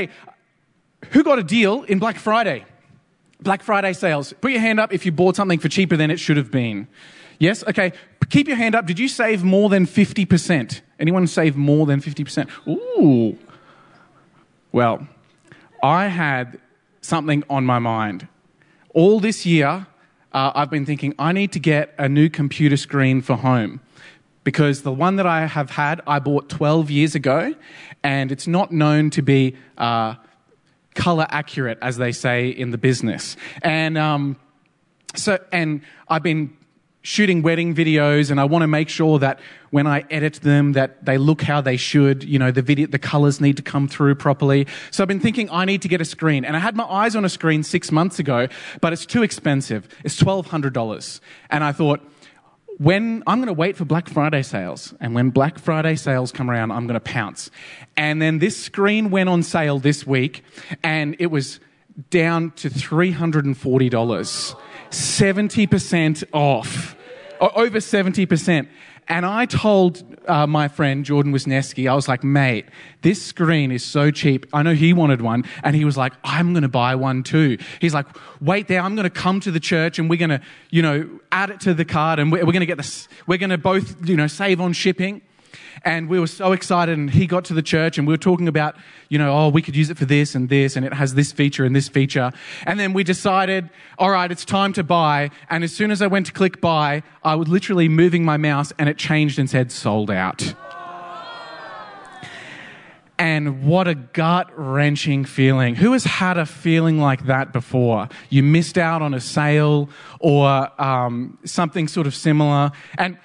Hey, who got a deal in Black Friday? Black Friday sales. Put your hand up if you bought something for cheaper than it should have been. Yes? Okay. Keep your hand up. Did you save more than 50%? Anyone save more than 50%? Ooh. Well, I had something on my mind. All this year, uh, I've been thinking I need to get a new computer screen for home because the one that I have had, I bought 12 years ago, and it's not known to be uh, color accurate, as they say in the business. And um, so, and I've been shooting wedding videos and I want to make sure that when I edit them that they look how they should, you know, the video the colors need to come through properly. So I've been thinking I need to get a screen and I had my eyes on a screen 6 months ago, but it's too expensive. It's $1200. And I thought when I'm going to wait for Black Friday sales, and when Black Friday sales come around, I'm going to pounce. And then this screen went on sale this week, and it was down to $340. 70% off, over 70%. And I told uh, my friend Jordan Wisniewski, I was like, mate, this screen is so cheap. I know he wanted one, and he was like, I'm going to buy one too. He's like, wait there, I'm going to come to the church, and we're going to, you know, add it to the card, and we're, we're going to get this. We're going to both, you know, save on shipping. And we were so excited, and he got to the church, and we were talking about, you know, oh, we could use it for this and this, and it has this feature and this feature. And then we decided, all right, it's time to buy. And as soon as I went to click buy, I was literally moving my mouse, and it changed and said sold out. And what a gut wrenching feeling. Who has had a feeling like that before? You missed out on a sale or um, something sort of similar. And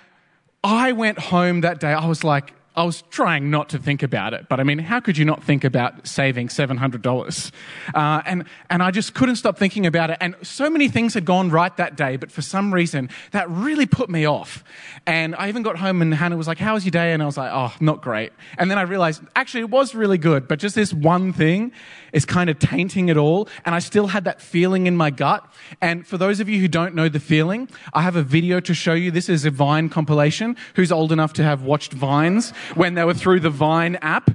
I went home that day, I was like, I was trying not to think about it, but I mean, how could you not think about saving $700? Uh, and, and I just couldn't stop thinking about it. And so many things had gone right that day, but for some reason, that really put me off. And I even got home and Hannah was like, How was your day? And I was like, Oh, not great. And then I realized, actually, it was really good, but just this one thing is kind of tainting it all. And I still had that feeling in my gut. And for those of you who don't know the feeling, I have a video to show you. This is a Vine compilation. Who's old enough to have watched Vines? When they were through the Vine app.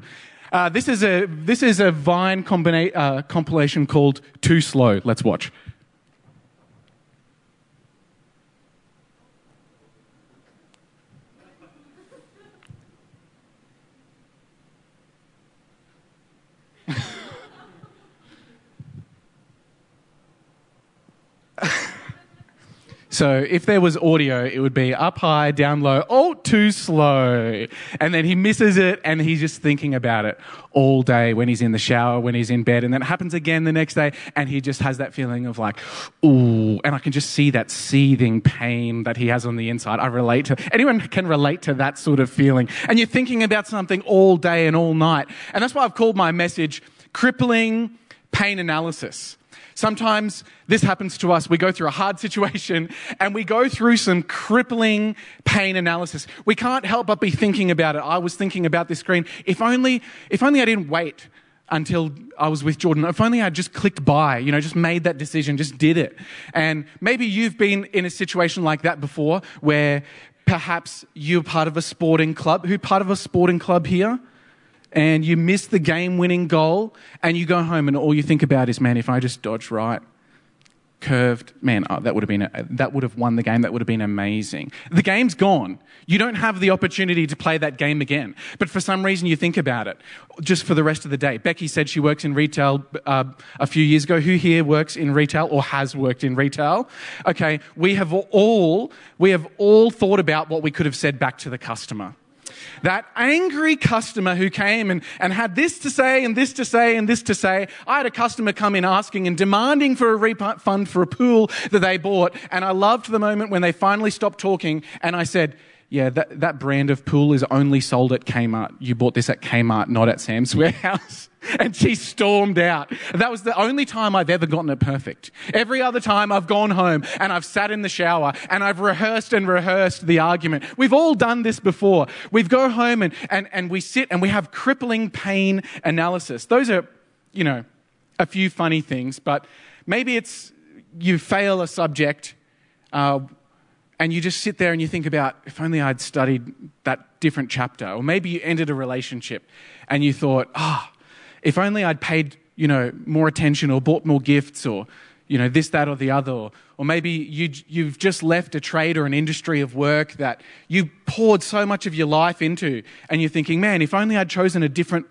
Uh, this is a this is a Vine combina- uh, compilation called "Too Slow." Let's watch. So if there was audio, it would be up high, down low, oh, too slow. And then he misses it and he's just thinking about it all day when he's in the shower, when he's in bed. And then it happens again the next day and he just has that feeling of like, ooh. And I can just see that seething pain that he has on the inside. I relate to, anyone can relate to that sort of feeling. And you're thinking about something all day and all night. And that's why I've called my message crippling pain analysis. Sometimes this happens to us. We go through a hard situation and we go through some crippling pain analysis. We can't help but be thinking about it. I was thinking about this screen. If only, if only I didn't wait until I was with Jordan. If only I just clicked buy, you know, just made that decision, just did it. And maybe you've been in a situation like that before where perhaps you're part of a sporting club. Who part of a sporting club here? And you miss the game winning goal, and you go home and all you think about is, man, if I just dodged right, curved, man, oh, that would have been a, that would have won the game. That would have been amazing. The game's gone. You don't have the opportunity to play that game again. But for some reason, you think about it just for the rest of the day. Becky said she works in retail uh, a few years ago. Who here works in retail or has worked in retail? Okay, we have all we have all thought about what we could have said back to the customer. That angry customer who came and, and had this to say and this to say and this to say. I had a customer come in asking and demanding for a refund for a pool that they bought. And I loved the moment when they finally stopped talking and I said, yeah, that, that brand of pool is only sold at Kmart. You bought this at Kmart, not at Sam's Warehouse. And she stormed out. That was the only time I've ever gotten it perfect. Every other time I've gone home and I've sat in the shower and I've rehearsed and rehearsed the argument. We've all done this before. We go home and, and, and we sit and we have crippling pain analysis. Those are, you know, a few funny things, but maybe it's you fail a subject uh, and you just sit there and you think about if only I'd studied that different chapter. Or maybe you ended a relationship and you thought, ah, oh, if only I'd paid, you know, more attention or bought more gifts or, you know, this, that, or the other. Or, or maybe you, you've just left a trade or an industry of work that you poured so much of your life into, and you're thinking, man, if only I'd chosen a different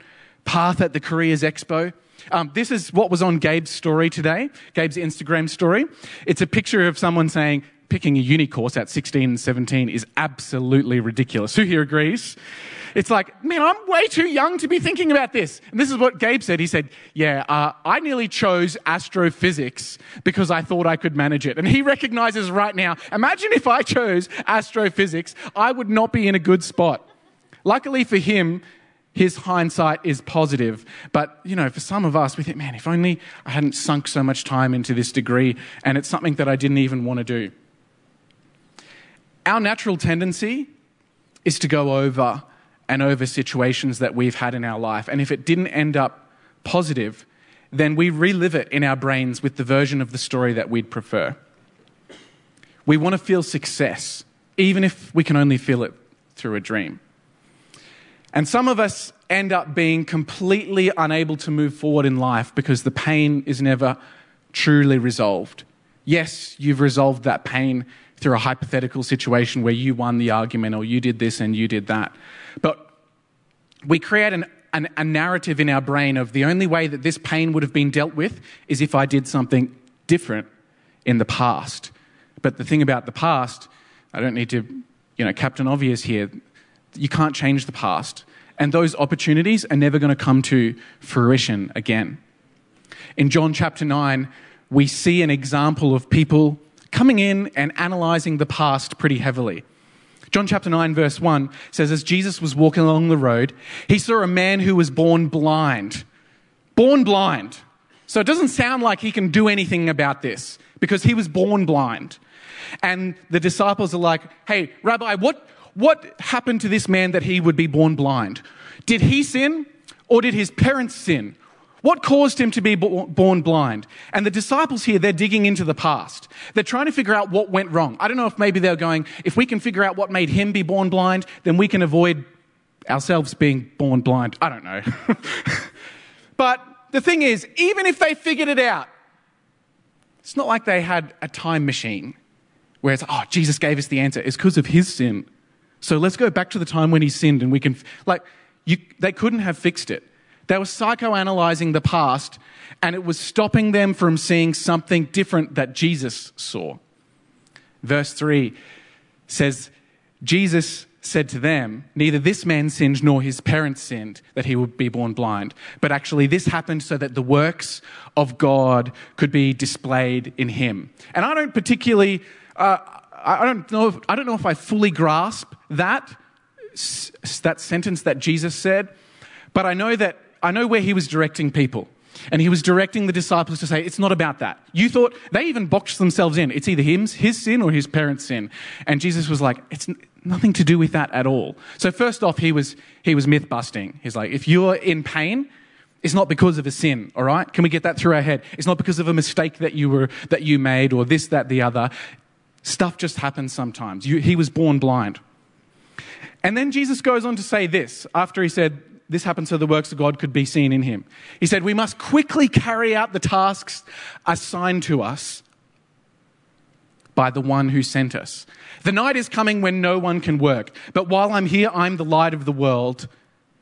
path at the Careers Expo. Um, this is what was on Gabe's story today, Gabe's Instagram story. It's a picture of someone saying, picking a uni course at 16 and 17 is absolutely ridiculous. Who here agrees? It's like, man, I'm way too young to be thinking about this. And this is what Gabe said. He said, yeah, uh, I nearly chose astrophysics because I thought I could manage it. And he recognizes right now, imagine if I chose astrophysics, I would not be in a good spot. Luckily for him, his hindsight is positive. But, you know, for some of us, we think, man, if only I hadn't sunk so much time into this degree and it's something that I didn't even want to do. Our natural tendency is to go over and over situations that we've had in our life. And if it didn't end up positive, then we relive it in our brains with the version of the story that we'd prefer. We want to feel success, even if we can only feel it through a dream. And some of us end up being completely unable to move forward in life because the pain is never truly resolved. Yes, you've resolved that pain through a hypothetical situation where you won the argument or you did this and you did that. But we create an, an, a narrative in our brain of the only way that this pain would have been dealt with is if I did something different in the past. But the thing about the past, I don't need to, you know, Captain Obvious here, you can't change the past. And those opportunities are never going to come to fruition again. In John chapter 9, we see an example of people coming in and analyzing the past pretty heavily. John chapter 9, verse 1 says, As Jesus was walking along the road, he saw a man who was born blind. Born blind. So it doesn't sound like he can do anything about this because he was born blind. And the disciples are like, Hey, Rabbi, what, what happened to this man that he would be born blind? Did he sin or did his parents sin? What caused him to be born blind? And the disciples here, they're digging into the past. They're trying to figure out what went wrong. I don't know if maybe they're going, if we can figure out what made him be born blind, then we can avoid ourselves being born blind. I don't know. but the thing is, even if they figured it out, it's not like they had a time machine where it's, oh, Jesus gave us the answer. It's because of his sin. So let's go back to the time when he sinned and we can, like, you, they couldn't have fixed it. They were psychoanalyzing the past, and it was stopping them from seeing something different that Jesus saw. Verse 3 says, Jesus said to them, Neither this man sinned nor his parents sinned that he would be born blind. But actually, this happened so that the works of God could be displayed in him. And I don't particularly, uh, I, don't know if, I don't know if I fully grasp that, that sentence that Jesus said, but I know that I know where he was directing people. And he was directing the disciples to say, it's not about that. You thought, they even boxed themselves in. It's either him, his sin or his parents' sin. And Jesus was like, it's nothing to do with that at all. So first off, he was, he was myth busting. He's like, if you're in pain, it's not because of a sin, all right? Can we get that through our head? It's not because of a mistake that you were, that you made or this, that, the other. Stuff just happens sometimes. You, he was born blind. And then Jesus goes on to say this after he said, this happened so the works of God could be seen in him. He said, We must quickly carry out the tasks assigned to us by the one who sent us. The night is coming when no one can work. But while I'm here, I'm the light of the world.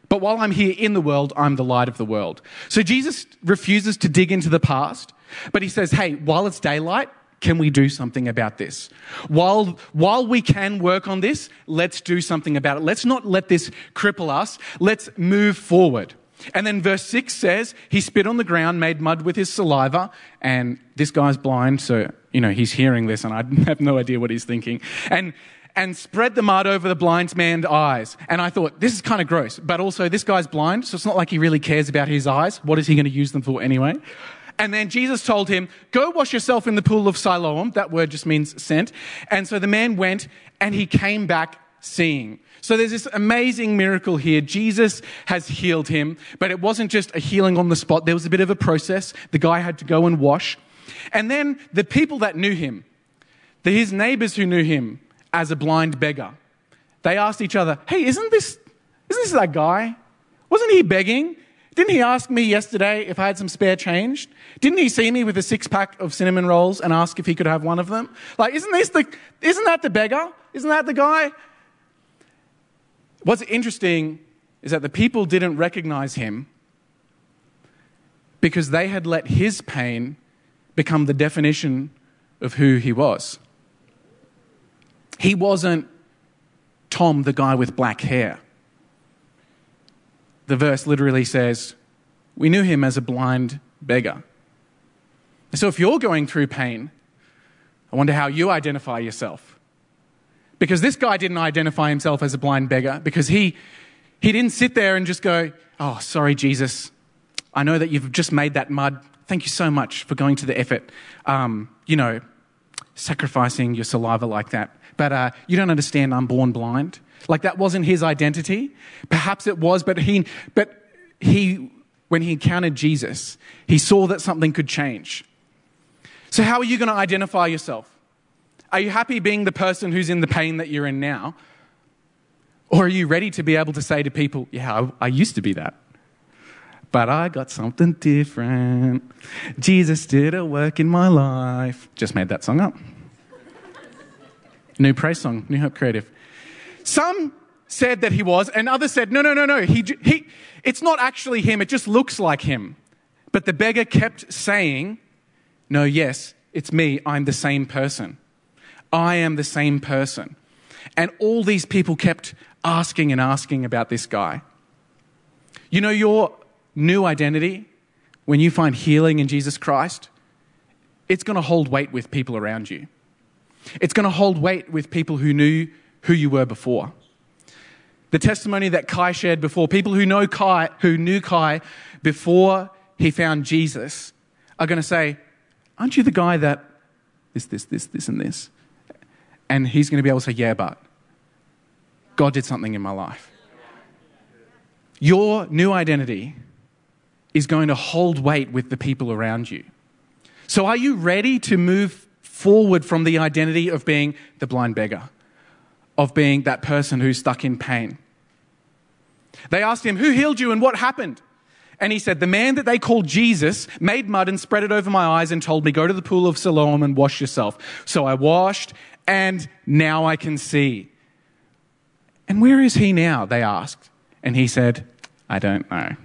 But while I'm here in the world, I'm the light of the world. So Jesus refuses to dig into the past, but he says, Hey, while it's daylight, can we do something about this? While, while we can work on this, let's do something about it. Let's not let this cripple us. Let's move forward. And then verse 6 says, He spit on the ground, made mud with his saliva, and this guy's blind, so, you know, he's hearing this, and I have no idea what he's thinking. And, and spread the mud over the blind man's eyes. And I thought, this is kind of gross, but also this guy's blind, so it's not like he really cares about his eyes. What is he going to use them for anyway? And then Jesus told him, Go wash yourself in the pool of Siloam. That word just means sent. And so the man went and he came back seeing. So there's this amazing miracle here. Jesus has healed him, but it wasn't just a healing on the spot. There was a bit of a process. The guy had to go and wash. And then the people that knew him, the, his neighbors who knew him as a blind beggar, they asked each other, Hey, isn't this, isn't this that guy? Wasn't he begging? Didn't he ask me yesterday if I had some spare change? Didn't he see me with a six pack of cinnamon rolls and ask if he could have one of them? Like, isn't this the, isn't that the beggar? Isn't that the guy? What's interesting is that the people didn't recognize him because they had let his pain become the definition of who he was. He wasn't Tom, the guy with black hair the verse literally says, We knew him as a blind beggar. So if you're going through pain, I wonder how you identify yourself. Because this guy didn't identify himself as a blind beggar because he, he didn't sit there and just go, Oh, sorry, Jesus. I know that you've just made that mud. Thank you so much for going to the effort, um, you know, sacrificing your saliva like that. But uh, you don't understand, I'm born blind. Like that wasn't his identity. Perhaps it was, but he, but he, when he encountered Jesus, he saw that something could change. So, how are you going to identify yourself? Are you happy being the person who's in the pain that you're in now? Or are you ready to be able to say to people, Yeah, I, I used to be that, but I got something different. Jesus did a work in my life. Just made that song up. New praise song, New Hope Creative. Some said that he was, and others said, no, no, no, no, he, he, it's not actually him, it just looks like him. But the beggar kept saying, no, yes, it's me, I'm the same person. I am the same person. And all these people kept asking and asking about this guy. You know, your new identity, when you find healing in Jesus Christ, it's going to hold weight with people around you. It's going to hold weight with people who knew who you were before. The testimony that Kai shared before, people who know Kai, who knew Kai before he found Jesus, are going to say, Aren't you the guy that this, this, this, this, and this? And he's going to be able to say, Yeah, but God did something in my life. Your new identity is going to hold weight with the people around you. So, are you ready to move forward from the identity of being the blind beggar? Of being that person who's stuck in pain. They asked him, Who healed you and what happened? And he said, The man that they called Jesus made mud and spread it over my eyes and told me, Go to the pool of Siloam and wash yourself. So I washed, and now I can see. And where is he now? They asked. And he said, I don't know.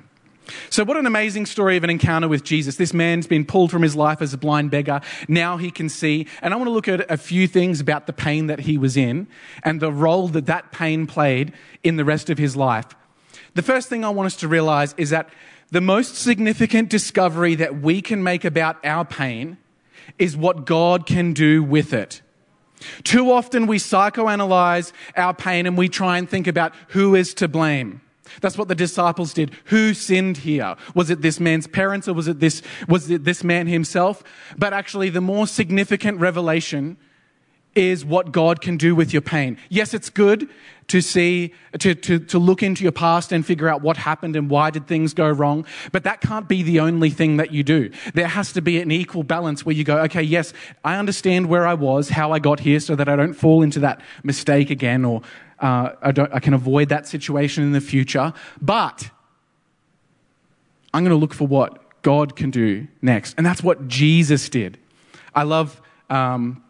So, what an amazing story of an encounter with Jesus. This man's been pulled from his life as a blind beggar. Now he can see. And I want to look at a few things about the pain that he was in and the role that that pain played in the rest of his life. The first thing I want us to realize is that the most significant discovery that we can make about our pain is what God can do with it. Too often we psychoanalyze our pain and we try and think about who is to blame. That's what the disciples did. Who sinned here? Was it this man's parents or was it this, was it this man himself? But actually, the more significant revelation is what God can do with your pain. Yes, it's good to see, to, to, to look into your past and figure out what happened and why did things go wrong. But that can't be the only thing that you do. There has to be an equal balance where you go, okay, yes, I understand where I was, how I got here so that I don't fall into that mistake again or uh, I, I can avoid that situation in the future, but I'm going to look for what God can do next. And that's what Jesus did. I love, um,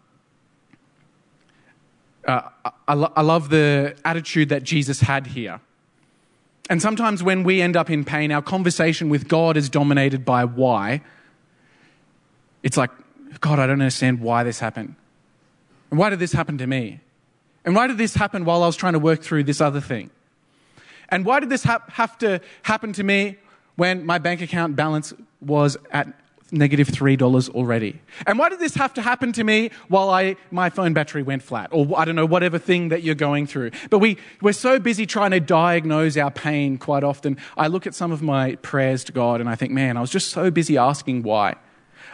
uh, I, lo- I love the attitude that Jesus had here. And sometimes when we end up in pain, our conversation with God is dominated by why. It's like, God, I don't understand why this happened. And why did this happen to me? And why did this happen while I was trying to work through this other thing? And why did this ha- have to happen to me when my bank account balance was at negative $3 already? And why did this have to happen to me while I, my phone battery went flat? Or I don't know, whatever thing that you're going through. But we, we're so busy trying to diagnose our pain quite often. I look at some of my prayers to God and I think, man, I was just so busy asking why.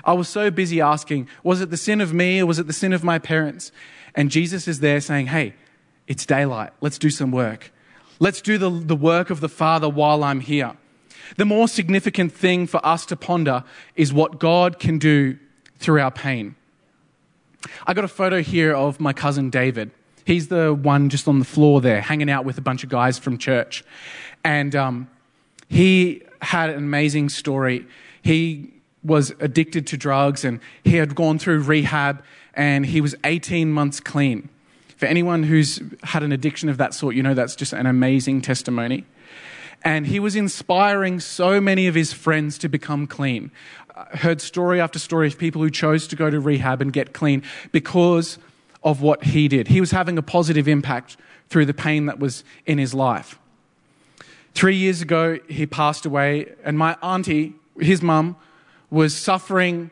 I was so busy asking, was it the sin of me or was it the sin of my parents? And Jesus is there saying, Hey, it's daylight. Let's do some work. Let's do the, the work of the Father while I'm here. The more significant thing for us to ponder is what God can do through our pain. I got a photo here of my cousin David. He's the one just on the floor there, hanging out with a bunch of guys from church. And um, he had an amazing story. He was addicted to drugs and he had gone through rehab and he was 18 months clean. For anyone who's had an addiction of that sort, you know that's just an amazing testimony. And he was inspiring so many of his friends to become clean. I heard story after story of people who chose to go to rehab and get clean because of what he did. He was having a positive impact through the pain that was in his life. Three years ago, he passed away, and my auntie, his mum, was suffering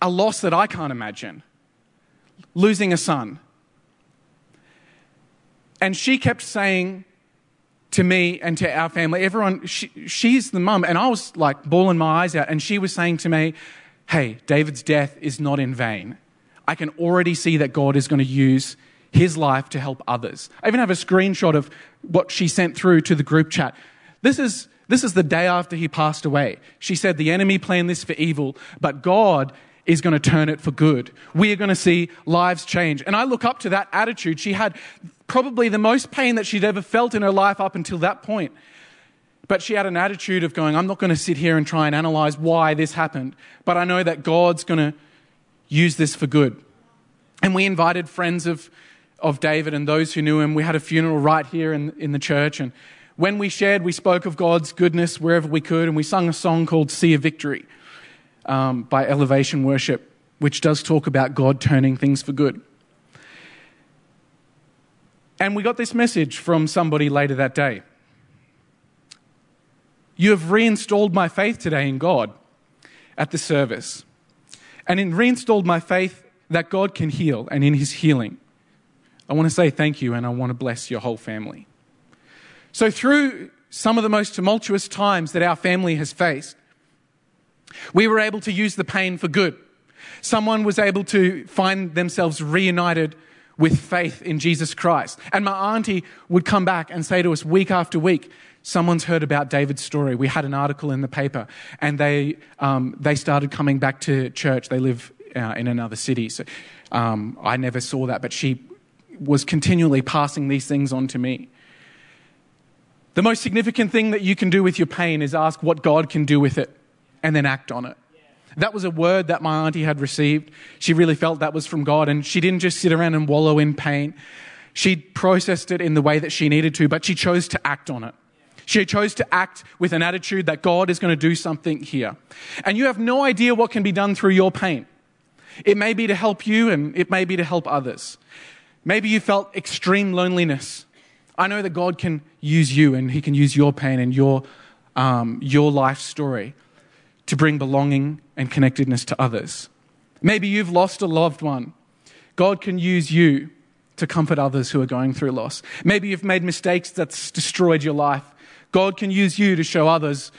a loss that I can't imagine losing a son. And she kept saying to me and to our family, everyone, she, she's the mum. And I was like bawling my eyes out. And she was saying to me, hey, David's death is not in vain. I can already see that God is going to use his life to help others. I even have a screenshot of what she sent through to the group chat. This is, this is the day after he passed away. She said, The enemy planned this for evil, but God is going to turn it for good. We are going to see lives change. And I look up to that attitude. She had probably the most pain that she'd ever felt in her life up until that point. But she had an attitude of going, I'm not going to sit here and try and analyze why this happened, but I know that God's going to use this for good. And we invited friends of, of David and those who knew him. We had a funeral right here in, in the church. And when we shared, we spoke of God's goodness wherever we could. And we sung a song called See A Victory um, by Elevation Worship, which does talk about God turning things for good. And we got this message from somebody later that day. You have reinstalled my faith today in God at the service. And in reinstalled my faith that God can heal and in his healing. I want to say thank you and I want to bless your whole family. So, through some of the most tumultuous times that our family has faced, we were able to use the pain for good. Someone was able to find themselves reunited with faith in Jesus Christ. And my auntie would come back and say to us week after week, Someone's heard about David's story. We had an article in the paper, and they, um, they started coming back to church. They live uh, in another city. So um, I never saw that, but she was continually passing these things on to me. The most significant thing that you can do with your pain is ask what God can do with it and then act on it. That was a word that my auntie had received. She really felt that was from God, and she didn't just sit around and wallow in pain. She processed it in the way that she needed to, but she chose to act on it. She chose to act with an attitude that God is going to do something here. And you have no idea what can be done through your pain. It may be to help you, and it may be to help others. Maybe you felt extreme loneliness. I know that God can use you, and He can use your pain and your, um, your life story to bring belonging and connectedness to others. Maybe you've lost a loved one. God can use you to comfort others who are going through loss. Maybe you've made mistakes that's destroyed your life. God can use you to show others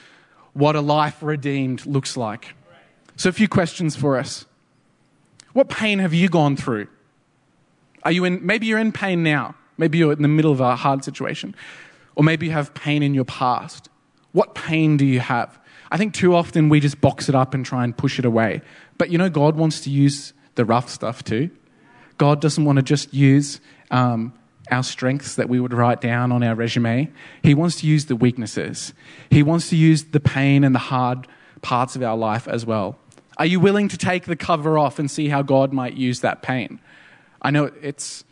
what a life redeemed looks like. So, a few questions for us. What pain have you gone through? Are you in, maybe you're in pain now. Maybe you're in the middle of a hard situation. Or maybe you have pain in your past. What pain do you have? I think too often we just box it up and try and push it away. But you know, God wants to use the rough stuff too. God doesn't want to just use um, our strengths that we would write down on our resume. He wants to use the weaknesses. He wants to use the pain and the hard parts of our life as well. Are you willing to take the cover off and see how God might use that pain? I know it's,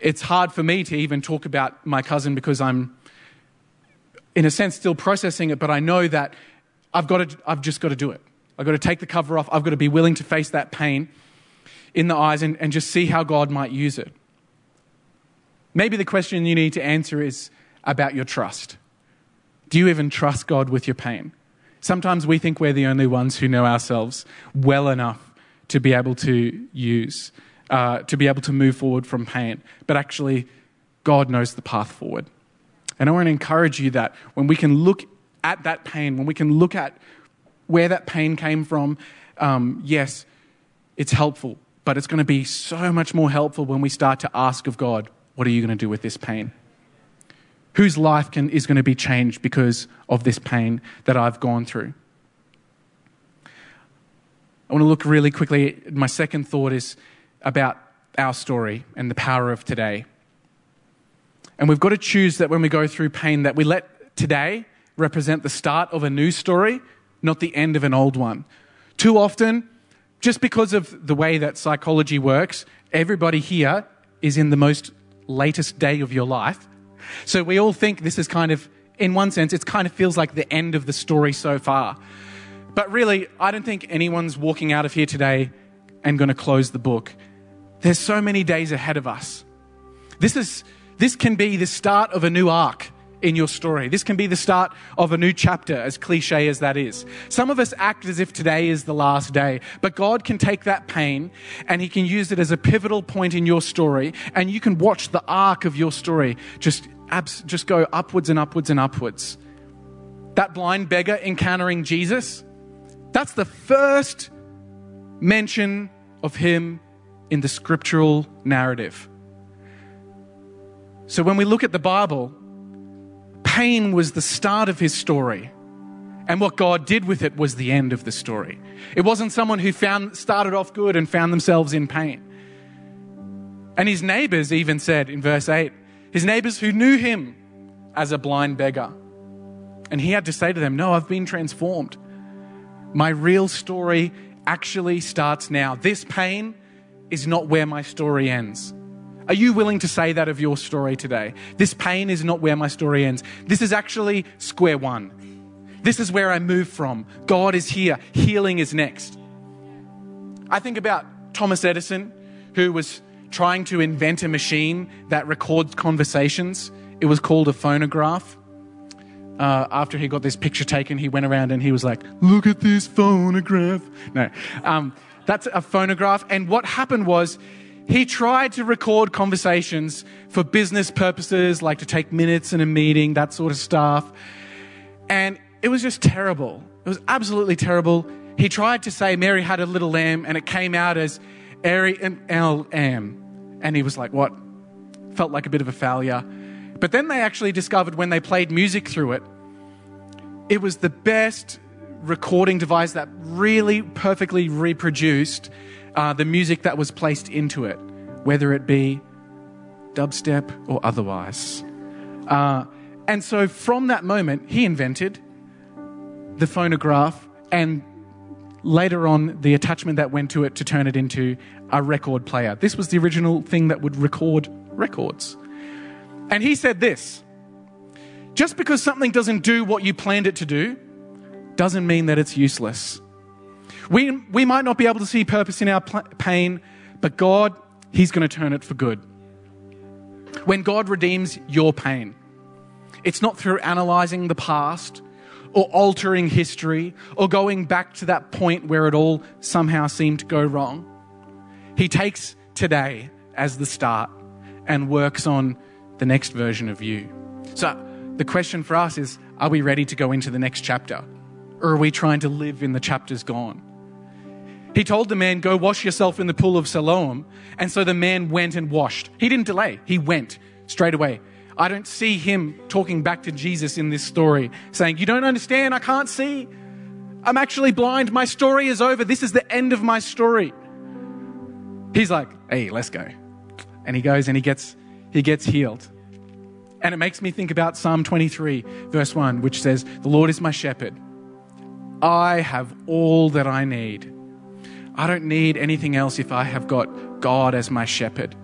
it's hard for me to even talk about my cousin because I'm, in a sense, still processing it, but I know that I've, got to, I've just got to do it. I've got to take the cover off. I've got to be willing to face that pain in the eyes and, and just see how God might use it. Maybe the question you need to answer is about your trust. Do you even trust God with your pain? Sometimes we think we're the only ones who know ourselves well enough to be able to use, uh, to be able to move forward from pain. But actually, God knows the path forward. And I want to encourage you that when we can look at that pain, when we can look at where that pain came from, um, yes, it's helpful, but it's going to be so much more helpful when we start to ask of God, what are you going to do with this pain? Whose life can, is going to be changed because of this pain that I've gone through? I want to look really quickly. My second thought is about our story and the power of today. And we've got to choose that when we go through pain, that we let today represent the start of a new story, not the end of an old one. Too often, just because of the way that psychology works, everybody here is in the most latest day of your life. So we all think this is kind of, in one sense, it kind of feels like the end of the story so far. But really, I don't think anyone's walking out of here today and going to close the book. There's so many days ahead of us. This, is, this can be the start of a new arc in your story. This can be the start of a new chapter, as cliche as that is. Some of us act as if today is the last day, but God can take that pain and He can use it as a pivotal point in your story, and you can watch the arc of your story just, just go upwards and upwards and upwards. That blind beggar encountering Jesus, that's the first mention of Him in the scriptural narrative. So when we look at the Bible, pain was the start of his story. And what God did with it was the end of the story. It wasn't someone who found, started off good and found themselves in pain. And his neighbors even said in verse 8, his neighbors who knew him as a blind beggar. And he had to say to them, No, I've been transformed. My real story actually starts now. This pain is not where my story ends. Are you willing to say that of your story today? This pain is not where my story ends. This is actually square one. This is where I move from. God is here. Healing is next. I think about Thomas Edison, who was trying to invent a machine that records conversations. It was called a phonograph. Uh, after he got this picture taken, he went around and he was like, Look at this phonograph. No, um, that's a phonograph. And what happened was he tried to record conversations for business purposes, like to take minutes in a meeting, that sort of stuff. And it was just terrible. It was absolutely terrible. He tried to say Mary had a little lamb, and it came out as Ari and L am. And he was like, what? Felt like a bit of a failure. But then they actually discovered when they played music through it, it was the best recording device that really perfectly reproduced uh, the music that was placed into it, whether it be dubstep or otherwise. Uh, and so from that moment, he invented the phonograph and later on the attachment that went to it to turn it into a record player. This was the original thing that would record records. And he said this just because something doesn't do what you planned it to do doesn't mean that it's useless. We, we might not be able to see purpose in our pain, but God, He's going to turn it for good. When God redeems your pain, it's not through analyzing the past or altering history or going back to that point where it all somehow seemed to go wrong. He takes today as the start and works on the next version of you. So the question for us is are we ready to go into the next chapter? Or are we trying to live in the chapters gone? He told the man, Go wash yourself in the pool of Siloam. And so the man went and washed. He didn't delay, he went straight away. I don't see him talking back to Jesus in this story, saying, You don't understand, I can't see. I'm actually blind. My story is over. This is the end of my story. He's like, Hey, let's go. And he goes and he gets he gets healed. And it makes me think about Psalm 23, verse 1, which says, The Lord is my shepherd. I have all that I need. I don't need anything else if I have got God as my shepherd.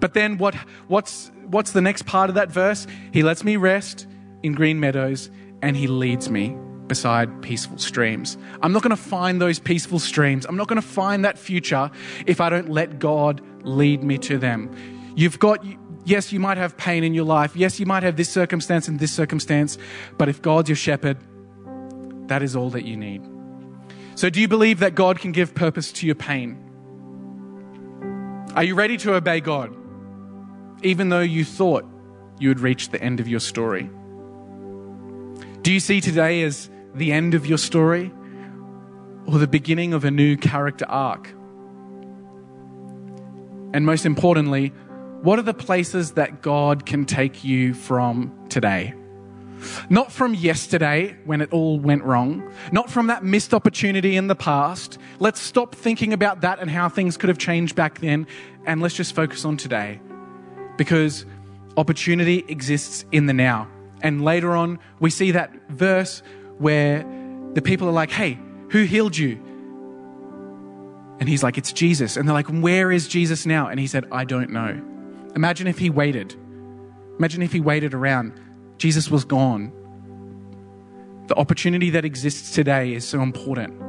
But then what, what's, what's the next part of that verse? He lets me rest in green meadows and he leads me beside peaceful streams. I'm not going to find those peaceful streams. I'm not going to find that future if I don't let God lead me to them. You've got, yes, you might have pain in your life. Yes, you might have this circumstance and this circumstance. But if God's your shepherd, that is all that you need. So, do you believe that God can give purpose to your pain? Are you ready to obey God, even though you thought you had reached the end of your story? Do you see today as the end of your story or the beginning of a new character arc? And most importantly, what are the places that God can take you from today? Not from yesterday when it all went wrong, not from that missed opportunity in the past. Let's stop thinking about that and how things could have changed back then, and let's just focus on today. Because opportunity exists in the now. And later on, we see that verse where the people are like, hey, who healed you? And he's like, it's Jesus. And they're like, where is Jesus now? And he said, I don't know. Imagine if he waited. Imagine if he waited around. Jesus was gone. The opportunity that exists today is so important.